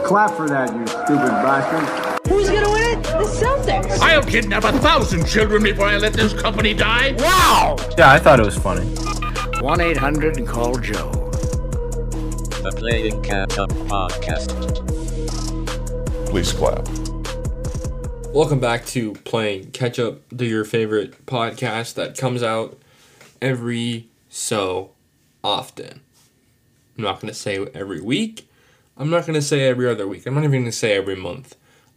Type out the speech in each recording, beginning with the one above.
Clap for that, you stupid bastard. Who's gonna win it? The Celtics. I'll kidnap a thousand children before I let this company die. Wow! Yeah, I thought it was funny. 1 800 call Joe. The Playing Catch Up Podcast. Please clap. Welcome back to Playing Catch Up, to your favorite podcast that comes out every so often. I'm not going to say every week. I'm not going to say every other week. I'm not even going to say every month.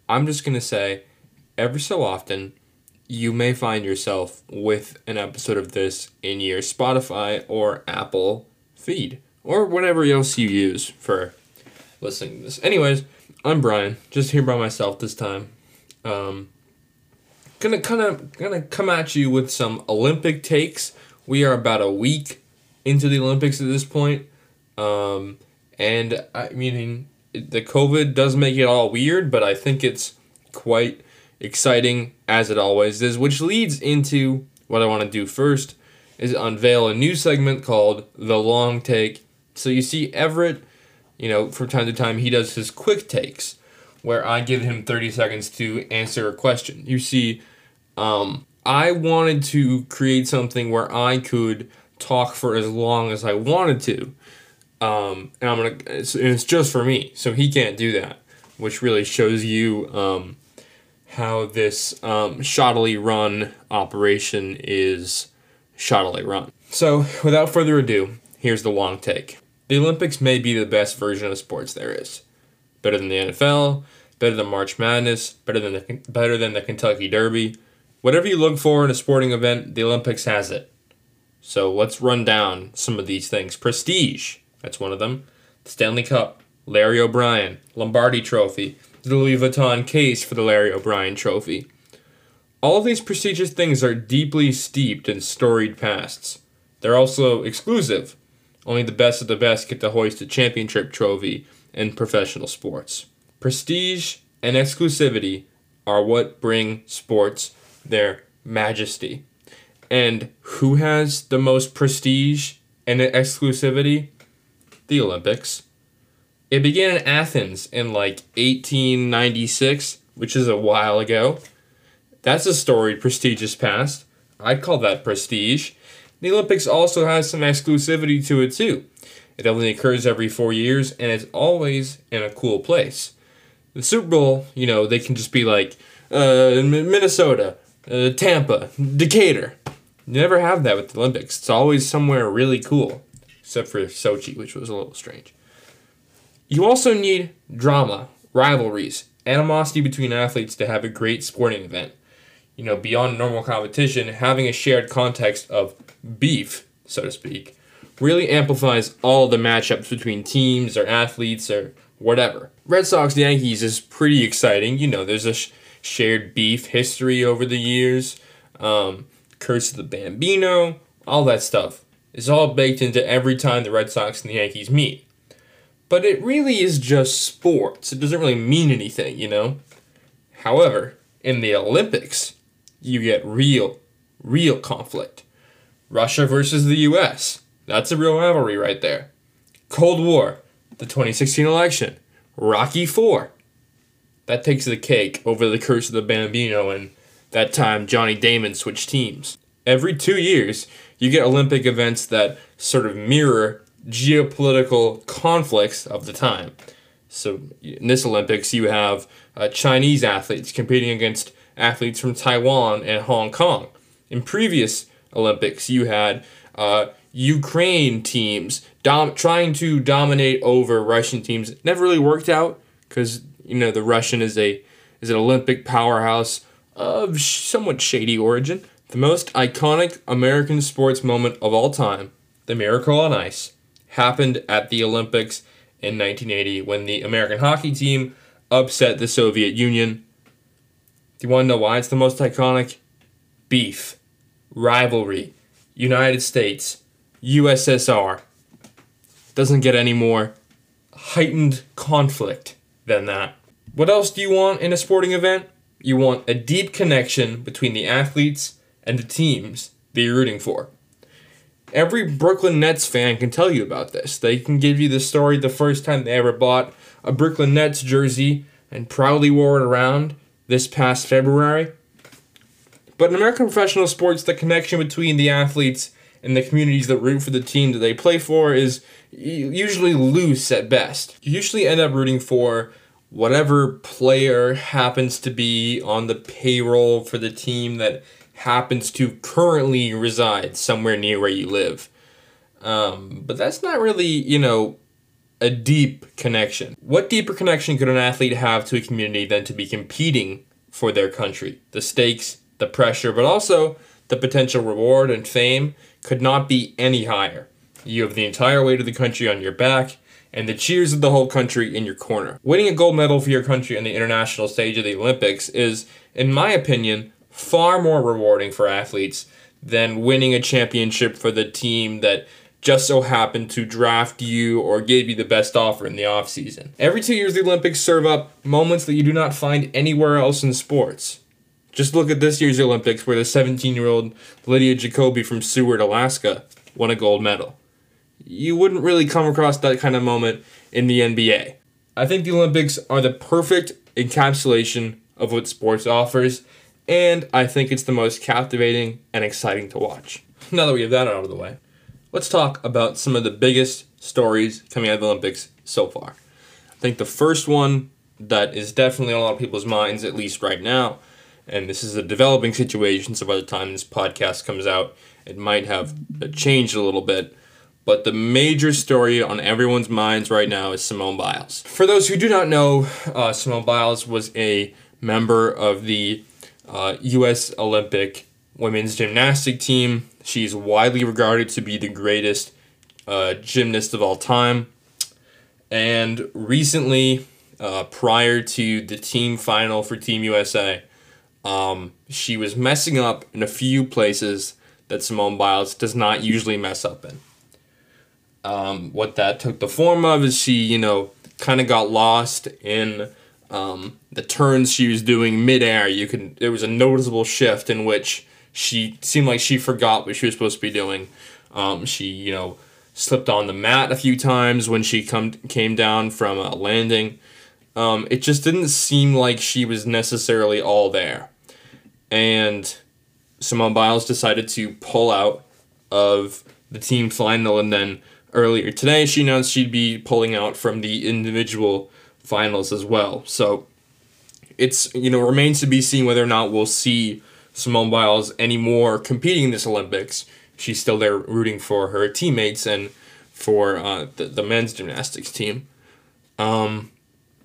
I'm just going to say every so often you may find yourself with an episode of this in your Spotify or Apple feed or whatever else you use for listening to this. Anyways, I'm Brian, just here by myself this time. Um, gonna kind of gonna come at you with some Olympic takes. We are about a week into the Olympics at this point. Um, and I mean, the COVID does make it all weird, but I think it's quite exciting as it always is, which leads into what I want to do first is unveil a new segment called The Long Take. So you see Everett, you know, from time to time he does his quick takes where I give him 30 seconds to answer a question. You see, um, I wanted to create something where I could talk for as long as I wanted to. Um, and I'm gonna, it's, it's just for me, so he can't do that, which really shows you um, how this um, shoddily run operation is shoddily run. So, without further ado, here's the long take. The Olympics may be the best version of sports there is. Better than the NFL, better than March Madness, better than the better than the Kentucky Derby. Whatever you look for in a sporting event, the Olympics has it. So let's run down some of these things. Prestige, that's one of them. The Stanley Cup, Larry O'Brien, Lombardi Trophy, the Louis Vuitton case for the Larry O'Brien Trophy. All of these prestigious things are deeply steeped in storied pasts. They're also exclusive. Only the best of the best get to hoist a championship trophy in professional sports. Prestige and exclusivity are what bring sports their majesty. And who has the most prestige and exclusivity? The Olympics. It began in Athens in like 1896, which is a while ago. That's a storied, prestigious past. I'd call that prestige. The Olympics also has some exclusivity to it too. It only occurs every four years and it's always in a cool place. The Super Bowl, you know, they can just be like uh, Minnesota, uh, Tampa, Decatur. You never have that with the Olympics. It's always somewhere really cool, except for Sochi, which was a little strange. You also need drama, rivalries, animosity between athletes to have a great sporting event. You know, beyond normal competition, having a shared context of beef, so to speak, really amplifies all the matchups between teams or athletes or whatever. Red Sox Yankees is pretty exciting. You know, there's a sh- shared beef history over the years. Um, Curse of the Bambino, all that stuff is all baked into every time the Red Sox and the Yankees meet. But it really is just sports. It doesn't really mean anything, you know? However, in the Olympics, you get real, real conflict. Russia versus the US. That's a real rivalry right there. Cold War, the 2016 election, Rocky 4. That takes the cake over the curse of the Bambino and that time Johnny Damon switched teams. Every two years, you get Olympic events that sort of mirror geopolitical conflicts of the time. So in this Olympics, you have uh, Chinese athletes competing against athletes from Taiwan and Hong Kong. In previous Olympics, you had uh, Ukraine teams dom- trying to dominate over Russian teams. It never really worked out because you know the Russian is a is an Olympic powerhouse of somewhat shady origin. The most iconic American sports moment of all time, the Miracle on Ice, happened at the Olympics in 1980 when the American hockey team upset the Soviet Union. Do you want to know why it's the most iconic? Beef, rivalry, United States, USSR. Doesn't get any more heightened conflict than that. What else do you want in a sporting event? You want a deep connection between the athletes and the teams that you're rooting for. every Brooklyn Nets fan can tell you about this. They can give you the story the first time they ever bought a Brooklyn Nets jersey and proudly wore it around this past February. But in American professional sports, the connection between the athletes and the communities that root for the team that they play for is usually loose at best. You usually end up rooting for whatever player happens to be on the payroll for the team that happens to currently reside somewhere near where you live. Um, but that's not really, you know, a deep connection. What deeper connection could an athlete have to a community than to be competing for their country? The stakes, the pressure, but also the potential reward and fame could not be any higher. You have the entire weight of the country on your back and the cheers of the whole country in your corner. Winning a gold medal for your country on the international stage of the Olympics is, in my opinion, far more rewarding for athletes than winning a championship for the team that just so happened to draft you or gave you the best offer in the offseason. Every two years, the Olympics serve up moments that you do not find anywhere else in sports. Just look at this year's Olympics where the 17 year old Lydia Jacoby from Seward, Alaska won a gold medal. You wouldn't really come across that kind of moment in the NBA. I think the Olympics are the perfect encapsulation of what sports offers, and I think it's the most captivating and exciting to watch. Now that we have that out of the way, let's talk about some of the biggest stories coming out of the Olympics so far. I think the first one that is definitely on a lot of people's minds, at least right now, and this is a developing situation, so by the time this podcast comes out, it might have changed a little bit. But the major story on everyone's minds right now is Simone Biles. For those who do not know, uh, Simone Biles was a member of the uh, U.S. Olympic women's gymnastic team. She's widely regarded to be the greatest uh, gymnast of all time. And recently, uh, prior to the team final for Team USA, um, she was messing up in a few places that Simone Biles does not usually mess up in. Um, what that took the form of is she, you know, kind of got lost in um, the turns she was doing midair. You can there was a noticeable shift in which she seemed like she forgot what she was supposed to be doing. Um, she, you know, slipped on the mat a few times when she come came down from a landing. Um, it just didn't seem like she was necessarily all there, and Simone Biles decided to pull out of the team final and then earlier today, she announced she'd be pulling out from the individual finals as well. So it's you know remains to be seen whether or not we'll see Simone Biles anymore competing in this Olympics. She's still there rooting for her teammates and for uh, the, the men's gymnastics team. Um,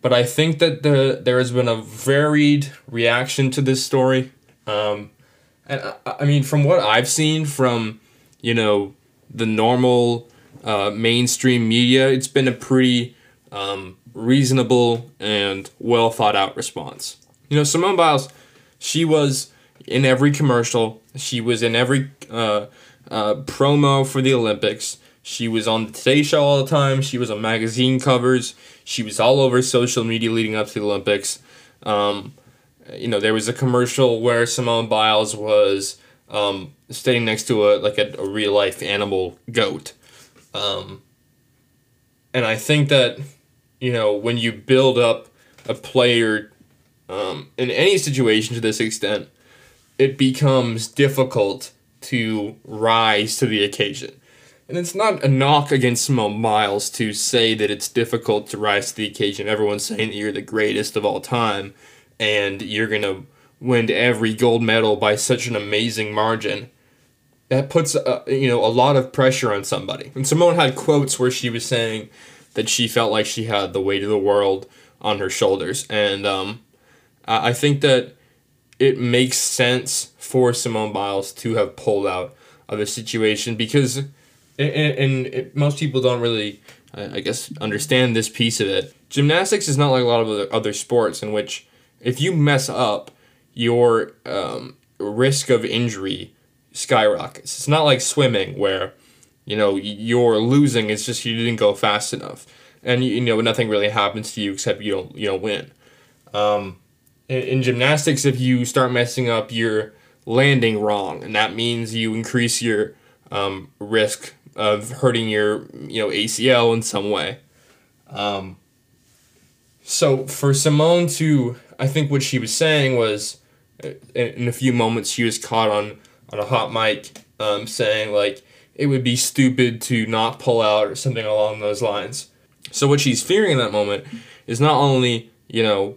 but I think that the there has been a varied reaction to this story. Um, and I, I mean, from what I've seen from you know the normal uh, mainstream media, it's been a pretty um, reasonable and well thought out response. You know, Simone Biles, she was in every commercial, she was in every uh, uh, promo for the Olympics. She was on the Today Show all the time. She was on magazine covers. She was all over social media leading up to the Olympics. Um, you know, there was a commercial where Simone Biles was um, standing next to a like a, a real life animal goat, um, and I think that, you know, when you build up a player um, in any situation to this extent, it becomes difficult to rise to the occasion. And it's not a knock against Simone Biles to say that it's difficult to rise to the occasion. Everyone's saying that you're the greatest of all time and you're going to win every gold medal by such an amazing margin that puts you know a lot of pressure on somebody. And Simone had quotes where she was saying that she felt like she had the weight of the world on her shoulders, and um, I think that it makes sense for Simone Biles to have pulled out of the situation because, and, and most people don't really, I guess, understand this piece of it. Gymnastics is not like a lot of other, other sports in which if you mess up, your um, risk of injury skyrockets. It's not like swimming where, you know, you're losing. It's just you didn't go fast enough, and you know nothing really happens to you except you don't you don't win. Um, in, in gymnastics, if you start messing up, you're landing wrong, and that means you increase your um, risk of hurting your you know ACL in some way. Um, so for Simone to, I think what she was saying was, uh, in a few moments she was caught on on a hot mic um, saying like it would be stupid to not pull out or something along those lines. So what she's fearing in that moment is not only you know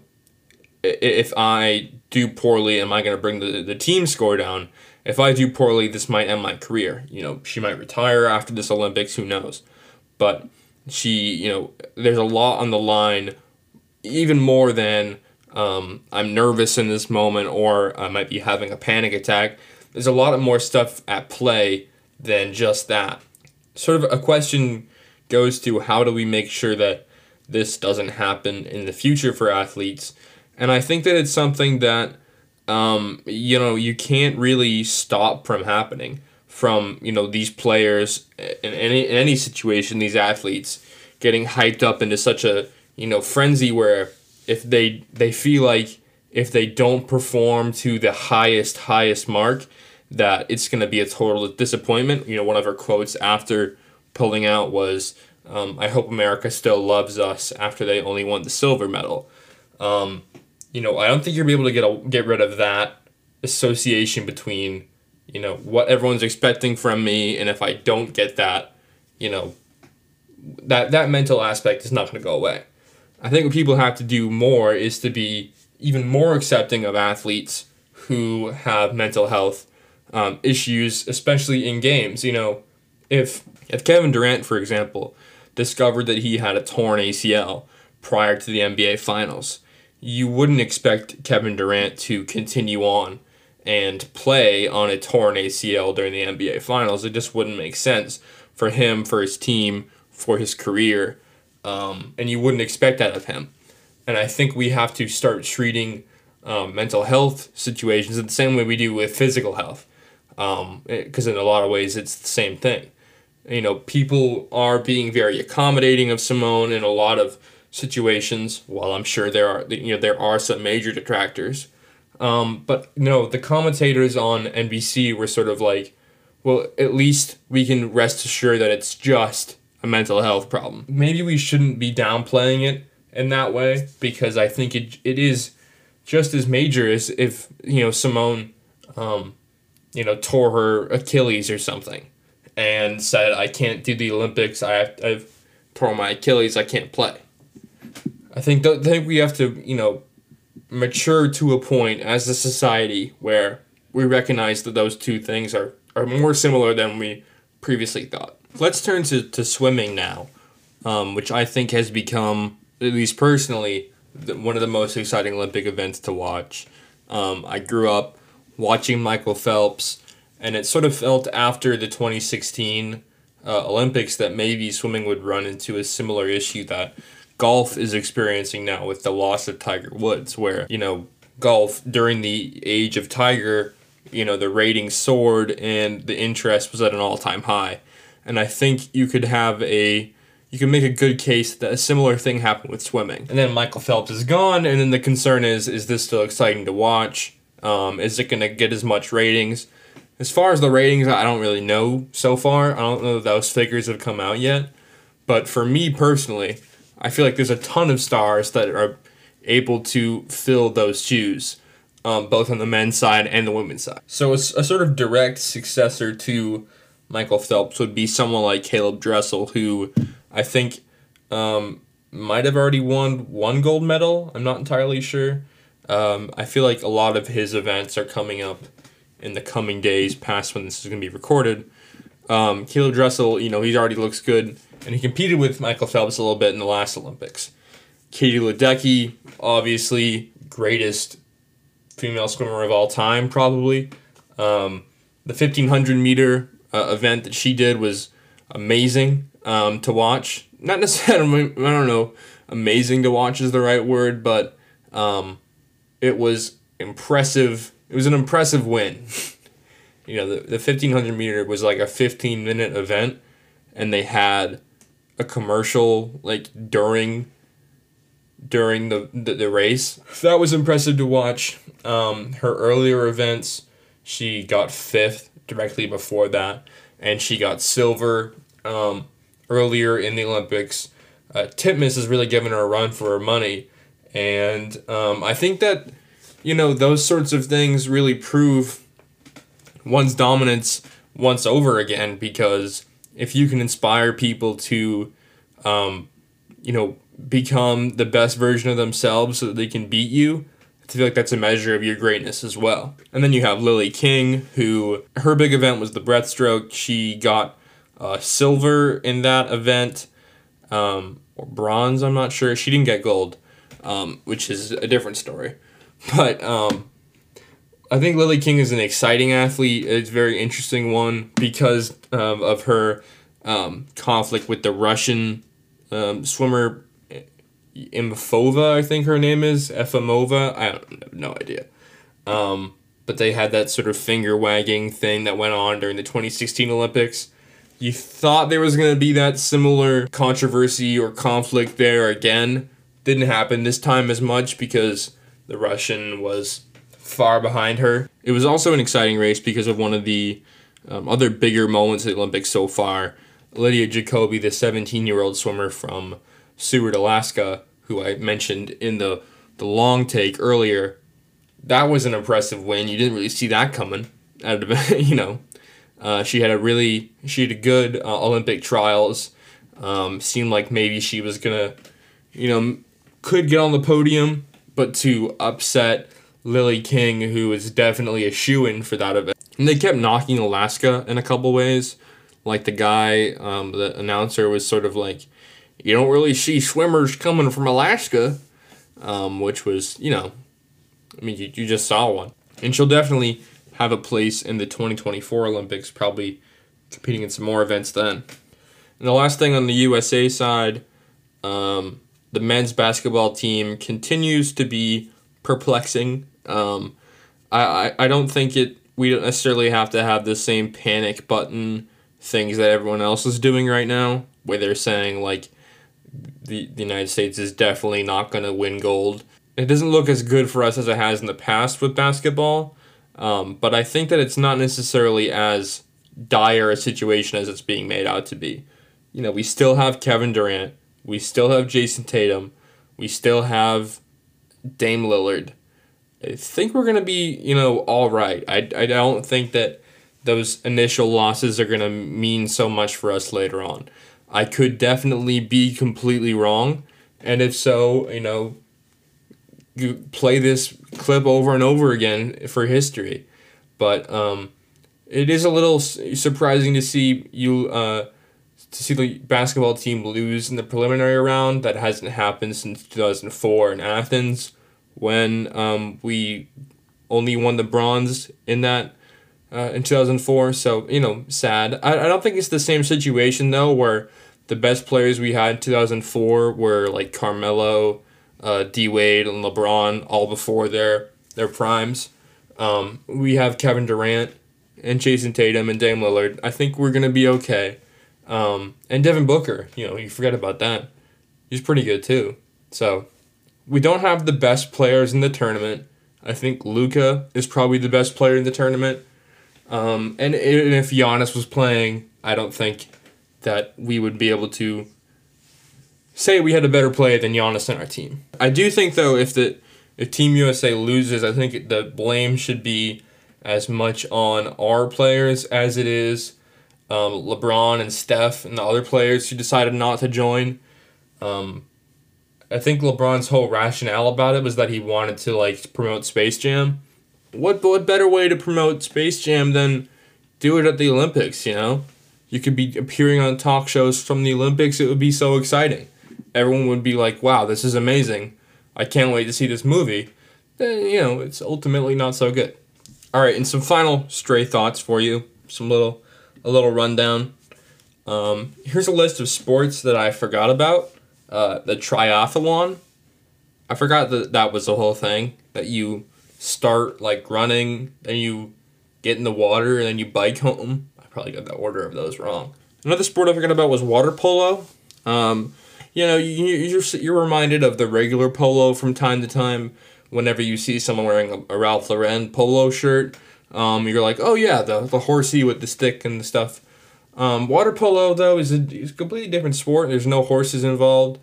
if I do poorly, am I going to bring the, the team score down? If I do poorly, this might end my career. You know, she might retire after this Olympics, who knows? But she, you know, there's a lot on the line, even more than um, I'm nervous in this moment or I might be having a panic attack. There's a lot of more stuff at play than just that. Sort of a question goes to how do we make sure that this doesn't happen in the future for athletes? And I think that it's something that, um, you know, you can't really stop from happening from, you know, these players in any, in any situation, these athletes getting hyped up into such a, you know, frenzy where if they, they feel like if they don't perform to the highest, highest mark, that it's going to be a total disappointment. You know, one of her quotes after pulling out was, um, I hope America still loves us after they only won the silver medal. Um, you know, I don't think you're be able to get a, get rid of that association between, you know, what everyone's expecting from me, and if I don't get that, you know, that that mental aspect is not going to go away. I think what people have to do more is to be even more accepting of athletes who have mental health um, issues, especially in games. You know, if if Kevin Durant, for example, discovered that he had a torn ACL prior to the NBA Finals, you wouldn't expect Kevin Durant to continue on and play on a torn ACL during the NBA Finals. It just wouldn't make sense for him, for his team, for his career, um, and you wouldn't expect that of him. And I think we have to start treating um, mental health situations the same way we do with physical health, because um, in a lot of ways it's the same thing. You know, people are being very accommodating of Simone in a lot of situations. While I'm sure there are you know there are some major detractors, um, but you know the commentators on NBC were sort of like, well, at least we can rest assured that it's just a mental health problem. Maybe we shouldn't be downplaying it in that way because I think it it is just as major as if you know Simone, um, you know, tore her Achilles or something, and said I can't do the Olympics. I have, I've torn my Achilles. I can't play. I think th- think we have to you know mature to a point as a society where we recognize that those two things are, are more similar than we previously thought. Let's turn to, to swimming now, um, which I think has become, at least personally, the, one of the most exciting Olympic events to watch. Um, I grew up watching Michael Phelps, and it sort of felt after the 2016 uh, Olympics that maybe swimming would run into a similar issue that golf is experiencing now with the loss of Tiger Woods, where, you know, golf during the age of Tiger, you know, the ratings soared and the interest was at an all time high. And I think you could have a you can make a good case that a similar thing happened with swimming. And then Michael Phelps is gone, and then the concern is is this still exciting to watch? Um, is it going to get as much ratings? As far as the ratings, I don't really know so far. I don't know if those figures have come out yet. But for me personally, I feel like there's a ton of stars that are able to fill those shoes, um, both on the men's side and the women's side. So a, a sort of direct successor to Michael Phelps would be someone like Caeleb Dressel, who I think um, might have already won one gold medal. I'm not entirely sure. Um, I feel like a lot of his events are coming up in the coming days past when this is going to be recorded. Um, Caeleb Dressel, you know, he already looks good and he competed with Michael Phelps a little bit in the last Olympics. Katie Ledecky, obviously greatest female swimmer of all time, probably. Um, the 1500 meter uh, event that she did was amazing um, to watch. Not necessarily, I don't know, amazing to watch is the right word, but um, it was impressive. It was an impressive win. you know, the, the 1500 meter was like a 15 minute event, and they had a commercial like during during the, the, the race. That was impressive to watch. Um, her earlier events, she got fifth directly before that. and she got silver um, earlier in the Olympics. Uh, Titmus has really given her a run for her money, and um, I think that you know those sorts of things really prove one's dominance once over again because if you can inspire people to, um, you know, become the best version of themselves so that they can beat you, I feel like that's a measure of your greatness as well. And then you have Lily King, who her big event was the breaststroke. She got uh, silver in that event, um, or bronze, I'm not sure. She didn't get gold, um, which is a different story. But um, I think Lily King is an exciting athlete. It's a very interesting one because um, of her um, conflict with the Russian um, swimmer Imfova, I think her name is Efimova. I have no idea. Um, but they had that sort of finger wagging thing that went on during the 2016 Olympics. You thought there was going to be that similar controversy or conflict there again. Didn't happen this time as much because the Russian was far behind her. It was also an exciting race because of one of the um, other bigger moments at the Olympics so far. Lydia Jacoby, the 17 year old swimmer from Seward, Alaska, who I mentioned in the, the long take earlier, that was an impressive win. You didn't really see that coming. Out of, you know, uh, she had a really she had a good uh, Olympic trials. Um, seemed like maybe she was gonna, you know, could get on the podium, but to upset Lily King, who is definitely a shoe in for that event. And they kept knocking Alaska in a couple ways. Like the guy, um, the announcer was sort of like, you don't really see swimmers coming from Alaska, um, which was, you know, I mean, you, you just saw one. And she'll definitely have a place in the 2024 Olympics, probably competing in some more events then. And the last thing on the USA side, um, the men's basketball team continues to be perplexing. Um, I, I, I don't think it. We don't necessarily have to have the same panic button things that everyone else is doing right now, where they're saying like the, the United States is definitely not going to win gold. It doesn't look as good for us as it has in the past with basketball, um, but I think that it's not necessarily as dire a situation as it's being made out to be. You know, we still have Kevin Durant, we still have Jayson Tatum, we still have Dame Lillard. I think we're going to be, you know, all right. I, I don't think that those initial losses are going to mean so much for us later on. I could definitely be completely wrong. And if so, you know, you play this clip over and over again for history. But um, it is a little surprising to see you uh, to see the basketball team lose in the preliminary round. That hasn't happened since two thousand four in Athens, when um, we only won the bronze in that uh, in two thousand four. So you know, sad. I, I don't think it's the same situation though, where the best players we had in two thousand four were like Carmelo uh, D Wade and LeBron all before their their primes. Um, we have Kevin Durant and Jayson Tatum and Dame Lillard. I think we're gonna be okay. Um, and Devin Booker, you know, you forget about that. He's pretty good too. So we don't have the best players in the tournament. I think Luka is probably the best player in the tournament. Um, and, and if Giannis was playing, I don't think that we would be able to say we had a better player than Giannis on our team. I do think though if the if Team USA loses, I think the blame should be as much on our players as it is um, LeBron and Steph and the other players who decided not to join. Um, I think LeBron's whole rationale about it was that he wanted to like promote Space Jam. What what better way to promote Space Jam than do it at the Olympics? You know, you could be appearing on talk shows from the Olympics. It would be so exciting everyone would be like, wow, this is amazing. I can't wait to see this movie. Then, you know, it's ultimately not so good. All right, and some final stray thoughts for you. Some little, a little rundown. Um, here's a list of sports that I forgot about. Uh, the triathlon. I forgot that that was the whole thing. That you start like running, and you get in the water, and then you bike home. I probably got the order of those wrong. Another sport I forgot about was water polo. Um, you know, you, you're, you're reminded of the regular polo from time to time whenever you see someone wearing a, a Ralph Lauren polo shirt. Um, you're like, oh yeah, the, the horsey with the stick and the stuff. Um, water polo though is a, is a completely different sport. There's no horses involved,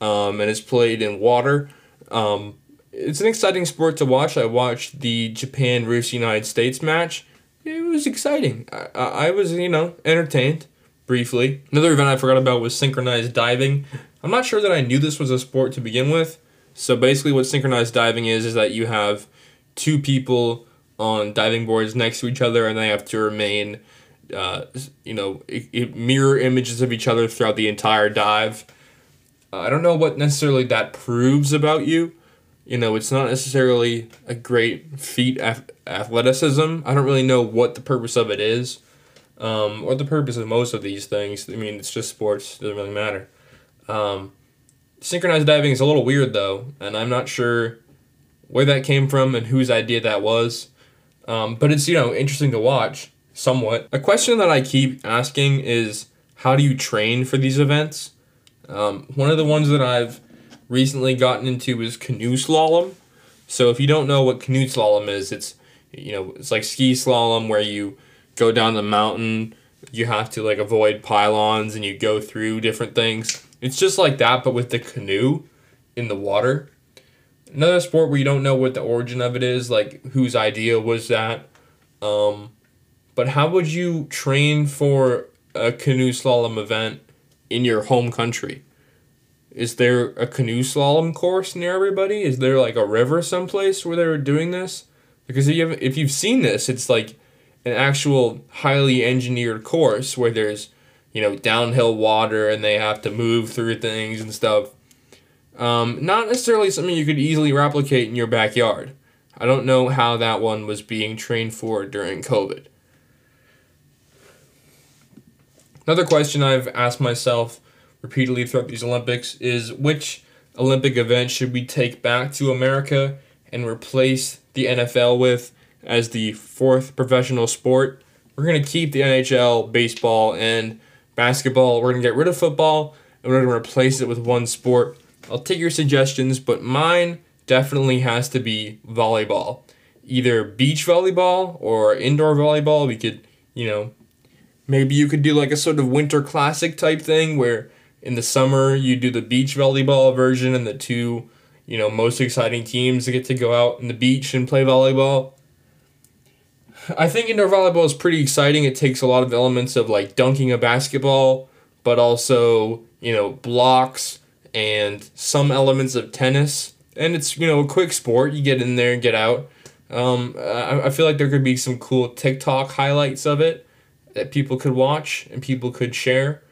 um, and it's played in water. Um, it's an exciting sport to watch. I watched the Japan versus United States match. It was exciting. I, I, I was you know entertained briefly. Another event I forgot about was synchronized diving. I'm not sure that I knew this was a sport to begin with. So basically, what synchronized diving is is that you have two people on diving boards next to each other, and they have to remain, uh, you know, i i mirror images of each other throughout the entire dive. Uh, I don't know what necessarily that proves about you. You know, it's not necessarily a great feat af- athleticism. I don't really know what the purpose of it is, um, or the purpose of most of these things. I mean, it's just sports; it doesn't really matter. Um, synchronized diving is a little weird though, and I'm not sure where that came from and whose idea that was. Um, but it's you know interesting to watch somewhat. A question that I keep asking is how do you train for these events? Um, one of the ones that I've recently gotten into is canoe slalom. So if you don't know what canoe slalom is, it's you know it's like ski slalom where you go down the mountain, you have to like avoid pylons and you go through different things. It's just like that, but with the canoe in the water. Another sport where you don't know what the origin of it is, like whose idea was that. Um, but how would you train for a canoe slalom event in your home country? Is there a canoe slalom course near everybody? Is there like a river someplace where they're doing this? Because if you have, if you've seen this, it's like an actual highly engineered course where there's you know, downhill water and they have to move through things and stuff. Um, not necessarily something you could easily replicate in your backyard. I don't know how that one was being trained for during COVID. Another question I've asked myself repeatedly throughout these Olympics is which Olympic event should we take back to America and replace the NFL with as the fourth professional sport? We're going to keep the NHL, baseball, and basketball. We're going to get rid of football and we're going to replace it with one sport. I'll take your suggestions, but mine definitely has to be volleyball. Either beach volleyball or indoor volleyball. We could, you know, maybe you could do like a sort of winter classic type thing where in the summer you do the beach volleyball version and the two, you know, most exciting teams get to go out in the beach and play volleyball. I think indoor volleyball is pretty exciting. It takes a lot of elements of like dunking a basketball, but also, you know, blocks and some elements of tennis. And it's, you know, a quick sport. You get in there and get out. Um, I, I feel like there could be some cool TikTok highlights of it that people could watch and people could share.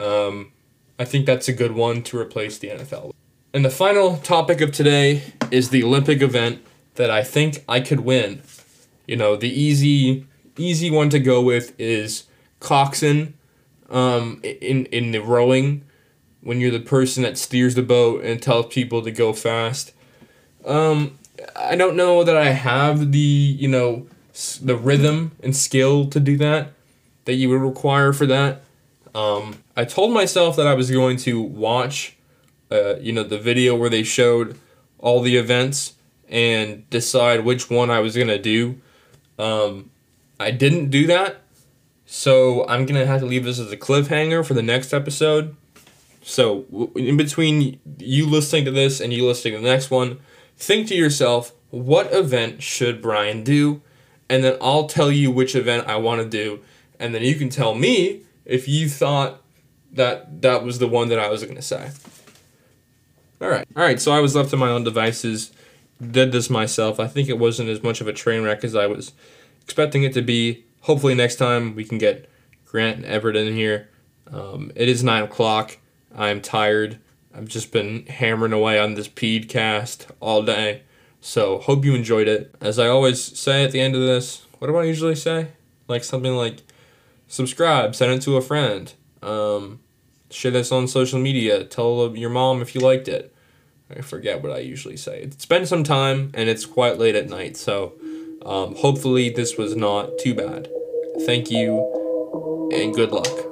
Um, I think that's a good one to replace the NFL. And the final topic of today is the Olympic event that I think I could win. You know, the easy easy one to go with is coxswain um, in in the rowing when you're the person that steers the boat and tells people to go fast. Um, I don't know that I have the you know the rhythm and skill to do that that you would require for that. Um, I told myself that I was going to watch, uh, you know, the video where they showed all the events and decide which one I was gonna do. Um, I didn't do that, so I'm gonna have to leave this as a cliffhanger for the next episode. So in between you listening to this and you listening to the next one, think to yourself, what event should Brian do? And then I'll tell you which event I want to do, and then you can tell me if you thought that that was the one that I was going to say. All right. All right, so I was left to my own devices did this myself. I think it wasn't as much of a train wreck as I was expecting it to be. Hopefully, next time we can get Grant and Everett in here. Um, it is 9 o'clock. I'm tired. I've just been hammering away on this PEDcast all day. So, hope you enjoyed it. As I always say at the end of this, what do I usually say? Like something like subscribe, send it to a friend, um, share this on social media, tell your mom if you liked it. I forget what I usually say. It's been some time and it's quite late at night, so um, hopefully this was not too bad. Thank you and good luck.